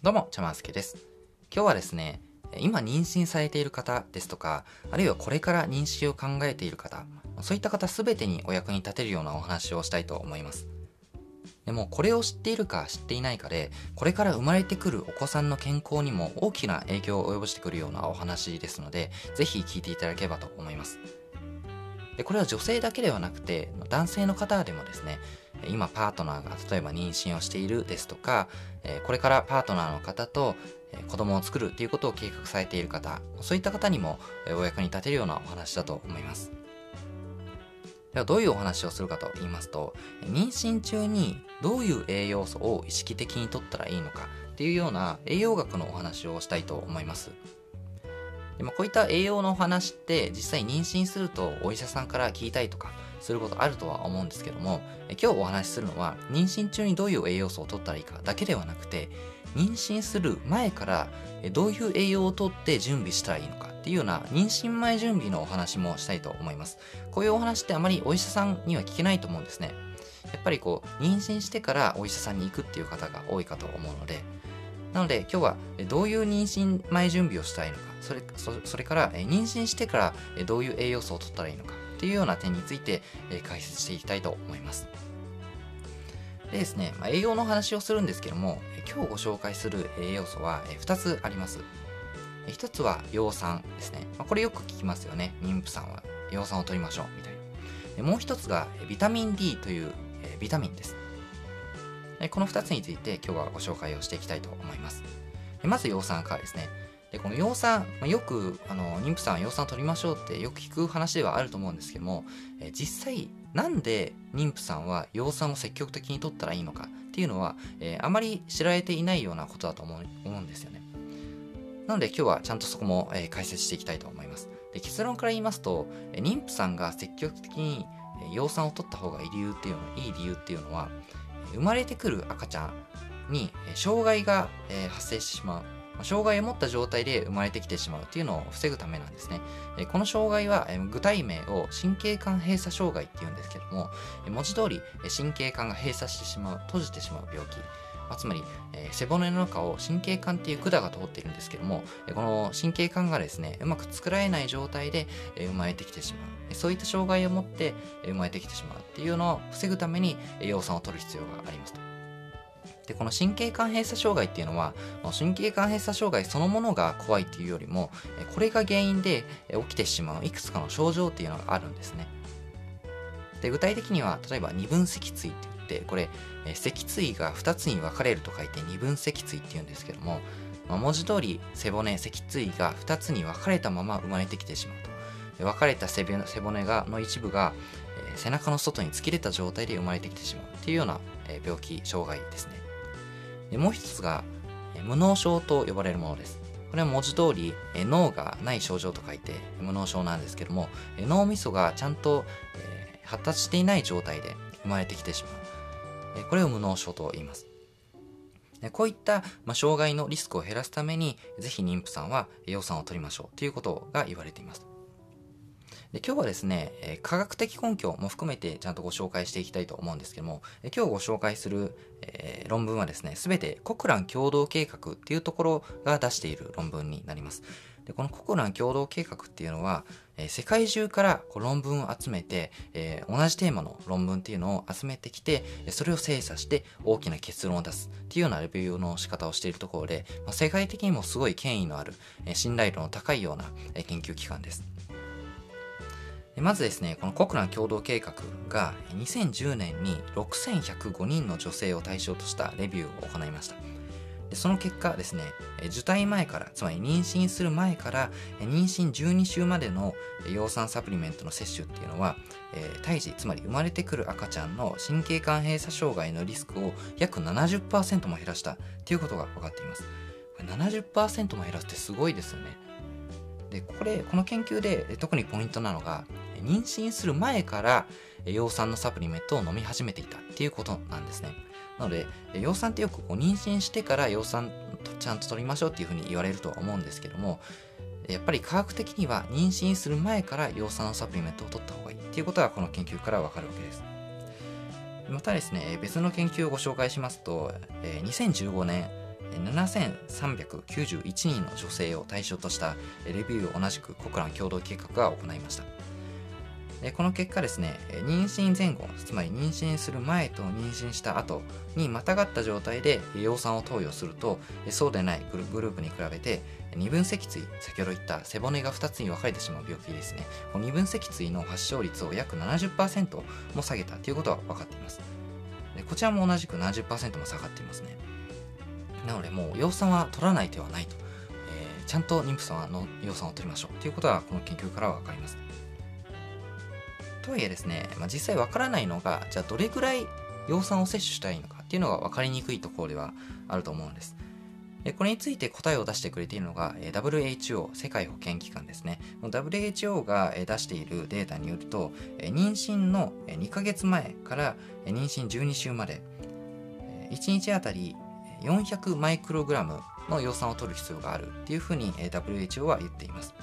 どうも、ちゃますけです。今日はですね、今妊娠されている方ですとか、あるいはこれから妊娠を考えている方、そういった方すべてにお役に立てるようなお話をしたいと思います。でもこれを知っているか知っていないかで、これから生まれてくるお子さんの健康にも大きな影響を及ぼしてくるようなお話ですので、ぜひ聞いていただければと思います。でこれは女性だけではなくて、男性の方でもですね、今パートナーが例えば妊娠をしているですとか、これからパートナーの方と子供を作るということを計画されている方、そういった方にもお役に立てるようなお話だと思います。ではどういうお話をするかと言いますと、妊娠中にどういう栄養素を意識的にとったらいいのかっていうような栄養学のお話をしたいと思います。でまあ、こういった栄養のお話って実際妊娠するとお医者さんから聞いたりとかすることあるとは思うんですけども今日お話しするのは妊娠中にどういう栄養素を取ったらいいかだけではなくて妊娠する前からどういう栄養をとって準備したらいいのかっていうような妊娠前準備のお話もしたいと思います。こういうお話ってあまりお医者さんには聞けないと思うんですね。やっぱりこう妊娠してからお医者さんに行くっていう方が多いかと思うのでなので今日はどういう妊娠前準備をしたいのかそれそれから妊娠してからどういう栄養素を取ったらいいのかっていうような点についてえ解説していきたいと思います。でですね、ま、栄養の話をするんですけども、今日ご紹介する栄養素は2つあります。1つは葉酸ですね。ま、これよく聞きますよね。妊婦さんは葉酸を取りましょうみたいな。もう1つがビタミン D というビタミンです。この2つについて今日はご紹介をしていきたいと思います。まず葉酸からですね。でこの葉酸、まあ、よくあの妊婦さんは葉酸取りましょうってよく聞く話ではあると思うんですけども、え実際なんで妊婦さんは葉酸を積極的に取ったらいいのかっていうのは、えー、あまり知られていないようなことだと思う思うんですよね。なので今日はちゃんとそこも、えー、解説していきたいと思います。で結論から言いますと、え妊婦さんが積極的に葉酸を取った方がいい理由っていうのいい理由っていうのは生まれてくる赤ちゃんに障害が、えー、発生してしまう障害を持った状態で生まれてきてしまうというのを防ぐためなんですね。この障害は具体名を神経管閉鎖障害っていうんですけども、文字通り神経管が閉鎖してしまう、閉じてしまう病気。つまりえ、背骨の中を神経管っていう管が通っているんですけども、この神経管がですね、うまく作られない状態でえ生まれてきてしまう。そういった障害を持ってえ生まれてきてしまうっていうのを防ぐために葉酸を取る必要がありますと。で、この神経管閉鎖障害っていうのは、神経管閉鎖障害そのものが怖いっていうよりも、これが原因で起きてしまういくつかの症状っていうのがあるんですね。で、具体的には、例えば二分脊椎って言って、これ、脊椎が2つに分かれると書いて二分脊椎っていうんですけども、まあ、文字通り背骨、脊椎が2つに分かれたまま生まれてきてしまうと。分かれた背骨がの一部が、背中の外に突き出た状態で生まれてきてしまうっていうような、病気、障害ですね。でもう一つが、無脳症と呼ばれるものです。これは文字通り、脳がない症状と書いて無脳症なんですけども、脳みそがちゃんと発達していない状態で生まれてきてしまう。これを無脳症と言います。こういった、ま障害のリスクを減らすために、ぜひ妊婦さんは葉酸を取りましょうということが言われています。で今日はですね、え科学的根拠も含めてちゃんとご紹介していきたいと思うんですけども、え今日ご紹介する、えー、論文はですね、すべてコクラン共同計画っていうところが出している論文になります。でこのコクラン共同計画っていうのは、えー、世界中からこう論文を集めて、えー、同じテーマの論文っていうのを集めてきて、それを精査して大きな結論を出すっていうようなレビューの仕方をしているところで、まあ、世界的にもすごい権威のある、え信頼度の高いような、え研究機関です。まずですね、このコクラン共同計画が2010年に6105人の女性を対象としたレビューを行いました。でその結果ですね、受胎前から、つまり妊娠する前から妊娠12週までの葉酸サプリメントの摂取っていうのは、えー、胎児、つまり生まれてくる赤ちゃんの神経管閉鎖障害のリスクを約70%も減らしたっていうことが分かっています。これ70%も減らすってすごいですよね。で、これ、この研究で特にポイントなのが、妊娠する前から葉酸のサプリメントを飲み始めていたっていうことなんですね。なので、葉酸ってよくこう妊娠してから葉酸ちゃんと取りましょうっていうふうに言われるとは思うんですけども、やっぱり科学的には妊娠する前から葉酸のサプリメントを取った方がいいっていうことがこの研究からわかるわけです。またですね、別の研究をご紹介しますと、2015年、7391人の女性を対象としたレビューを同じくコクラン共同計画が行いましたこの結果ですね妊娠前後つまり妊娠する前と妊娠した後にまたがった状態で葉酸を投与するとそうでないグループに比べて二分脊椎先ほど言った背骨が2つに分かれてしまう病気ですね。二分脊椎の発症率を約70%も下げたということが分かっています。こちらも同じく70%も下がっていますね。なのでもう葉酸は取らない手はないと、えー、ちゃんと妊婦さんはの葉酸を取りましょう。ということはこの研究からは分かります。とはいえですね、まあ、実際分からないのがじゃあどれぐらい葉酸を摂取したいいのかっていうのが分かりにくいところではあると思うんです。これについて答えを出してくれているのが WHO 世界保健機関ですね。WHO が出しているデータによると妊娠の2ヶ月前から妊娠12週まで1日あたり400マイクログラムの葉酸を取る必要があるっていうふうに WHO は言っています。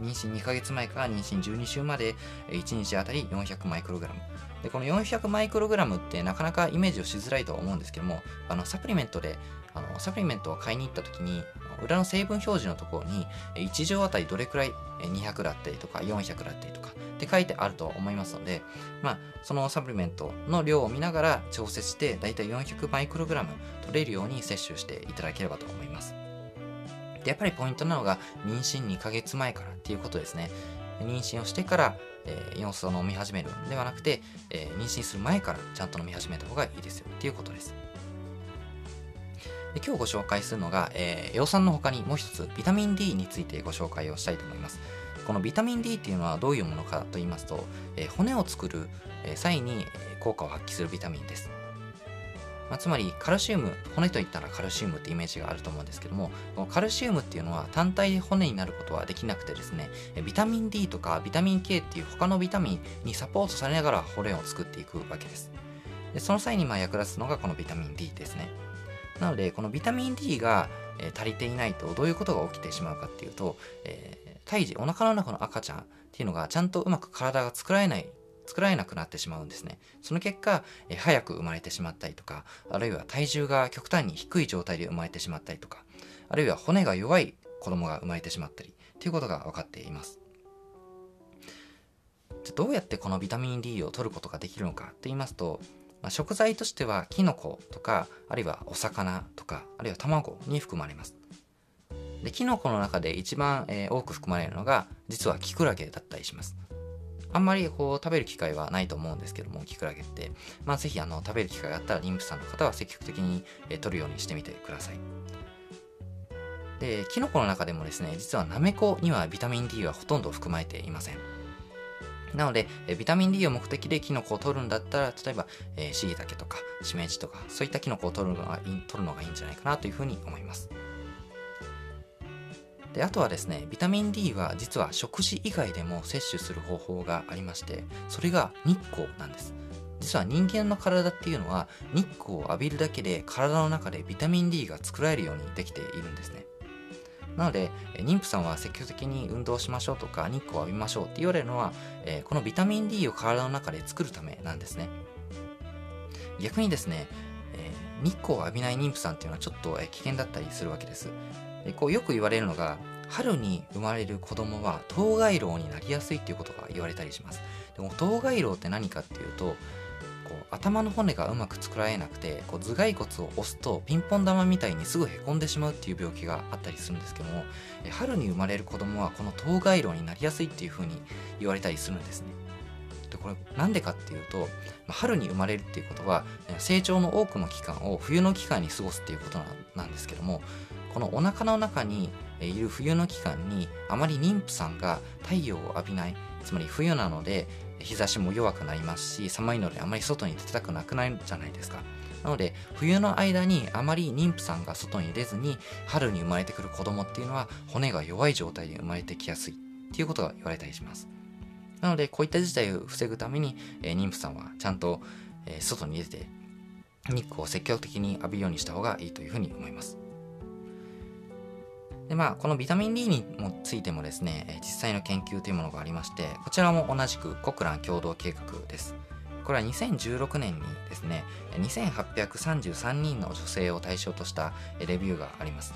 妊娠2ヶ月前から妊娠12週まで1日あたり400マイクログラムでこの400マイクログラムってなかなかイメージをしづらいと思うんですけどもあのサプリメントであのサプリメントを買いに行った時に裏の成分表示のところに1錠あたりどれくらい200だったりとか400だったりとかって書いてあると思いますので、まあ、そのサプリメントの量を見ながら調節してだいたい400マイクログラム取れるように摂取していただければと思います。でやっぱりポイントなのが妊娠2ヶ月前からっていうことですね。妊娠をしてから、えー、ヨンスを飲み始めるんではなくて、えー、妊娠する前からちゃんと飲み始めた方がいいですよっていうことです。で今日ご紹介するのが、えー、葉酸の他にもう一つビタミン D についてご紹介をしたいと思います。このビタミン D っていうのはどういうものかと言いますと、えー、骨を作る、え、際に効果を発揮するビタミンです。まあ、つまりカルシウム骨といったらカルシウムってイメージがあると思うんですけどもカルシウムっていうのは単体で骨になることはできなくてですねビタミン D とかビタミン K っていう他のビタミンにサポートされながら骨を作っていくわけです。でその際にまあ役立つのがこのビタミン D ですね。なのでこのビタミン D が、足りていないとどういうことが起きてしまうかっていうと、えー、胎児お腹の中の赤ちゃんっていうのがちゃんとうまく体が作られない作られなくなってしまうんですね。その結果、え早く生まれてしまったりとか、あるいは体重が極端に低い状態で生まれてしまったりとか、あるいは骨が弱い子供が生まれてしまったり、ということが分かっています。じゃどうやってこのビタミン D を取ることができるのかと言いますと、まあ、食材としてはキノコとかあるいはお魚とかあるいは卵に含まれますでキノコの中で一番、えー、多く含まれるのが実はキクラゲだったりしますあんまりこう食べる機会はないと思うんですけどもキクラゲって。まあぜひあの食べる機会があったら妊婦さんの方は積極的に、えー、取るようにしてみてください。でキノコの中でもですね実はナメコにはビタミン D はほとんど含まれていません。なので、えビタミン D を目的でキノコを取るんだったら、例えば、えー、シイタケとか、しめじとか、そういったキノコを取るのが取るのがいいんじゃないかなというふうに思います。であとはですねビタミン D は実は食事以外でも摂取する方法がありましてそれが日光なんです実は人間の体っていうのは日光を浴びるだけで体の中でビタミン D が作られるようにできているんですねなので、妊婦さんは積極的に運動しましょうとか、日光を浴びましょうって言われるのは、このビタミン D を体の中で作るためなんですね。逆にですね、日光を浴びない妊婦さんっていうのはちょっと危険だったりするわけです。でこうよく言われるのが、春に生まれる子供は当該老になりやすいっていうことが言われたりします。でも当該老って何かっていうと、こう頭の骨がうまく作られなくてこう頭蓋骨を押すとピンポン玉みたいにすぐへこんでしまうっていう病気があったりするんですけども春に生まれる子供はこの頭蓋炉になりやすいっていう風に言われたりするんですね。でこれなんでかっていうと春に生まれるっていうことは成長の多くの期間を冬の期間に過ごすっていうことなんですけどもこのお腹の中にいる冬の期間にあまり妊婦さんが太陽を浴びないつまり冬なので日差しも弱くなりますし寒いのであまり外に出たくなくなるじゃないですか。なので冬の間にあまり妊婦さんが外に出ずに春に生まれてくる子供っていうのは骨が弱い状態で生まれてきやすいっていうことが言われたりします。なのでこういった事態を防ぐために、えー、妊婦さんはちゃんと、えー、外に出て日光を積極的に浴びるようにした方がいいというふうに思います。でまあ、このビタミン D にもついてもですね、実際の研究というものがありまして、こちらも同じくコクラン共同計画です。これは2016年にですね、2833人の女性を対象としたレビューがあります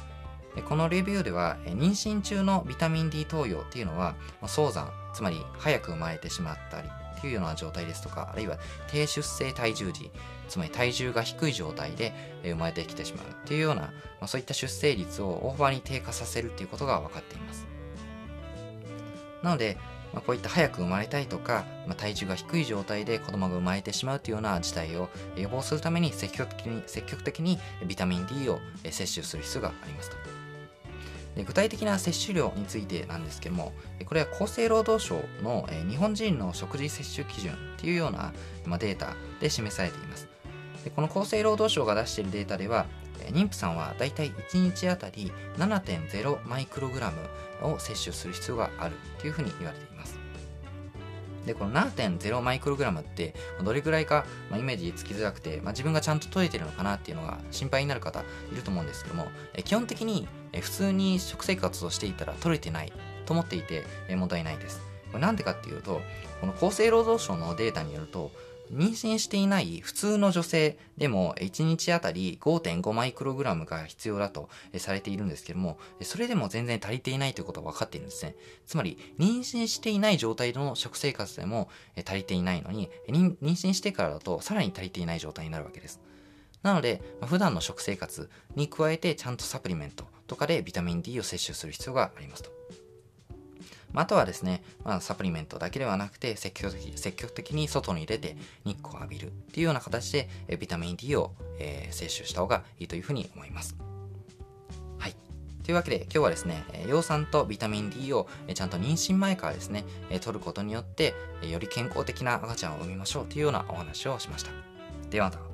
このレビューでは妊娠中のビタミン D 投与っていうのは早産つまり早く生まれてしまったりっていうような状態ですとかあるいは低出生体重時つまり体重が低い状態で生まれてきてしまうっていうような、まあ、そういった出生率を大幅に低下させるっていうことが分かっていますなので、まあ、こういった早く生まれたいとか、まあ、体重が低い状態で子供が生まれてしまうというような事態を予防するために積極的に積極的にビタミン D を摂取する必要がありますと。で具体的な摂取量についてなんですけどもこれは厚生労働省の日本人の食事摂取基準っていうようなデータで示されています。でこの厚生労働省が出しているデータでは妊婦さんはだいたい1日あたり7.0マイクログラムを摂取する必要があるというふうに言われています。でこの7.0マイクログラムってどれぐらいか、まあ、イメージつきづらくて、まあ、自分がちゃんと取れてるのかなっていうのが心配になる方いると思うんですけどもえ基本的にえ普通に食生活をしていたら取れてないと思っていてえ問題ないです。これなんでかっていうとこの厚生労働省のデータによると妊娠していない普通の女性でも1日あたり5.5マイクログラムが必要だとされているんですけども、それでも全然足りていないということが分かっているんですね。つまり、妊娠していない状態の食生活でも足りていないのに、妊娠してからだとさらに足りていない状態になるわけです。なので、普段の食生活に加えてちゃんとサプリメントとかでビタミン D を摂取する必要がありますと。あとはですね、まあ、サプリメントだけではなくて積極的積極的に外に出て日光を浴びるっていうような形でえビタミン D を、えー、摂取した方がいいというふうに思います。はい。というわけで今日はですね、葉酸とビタミン D をちゃんと妊娠前からですね、取ることによってより健康的な赤ちゃんを産みましょうというようなお話をしました。ではまた。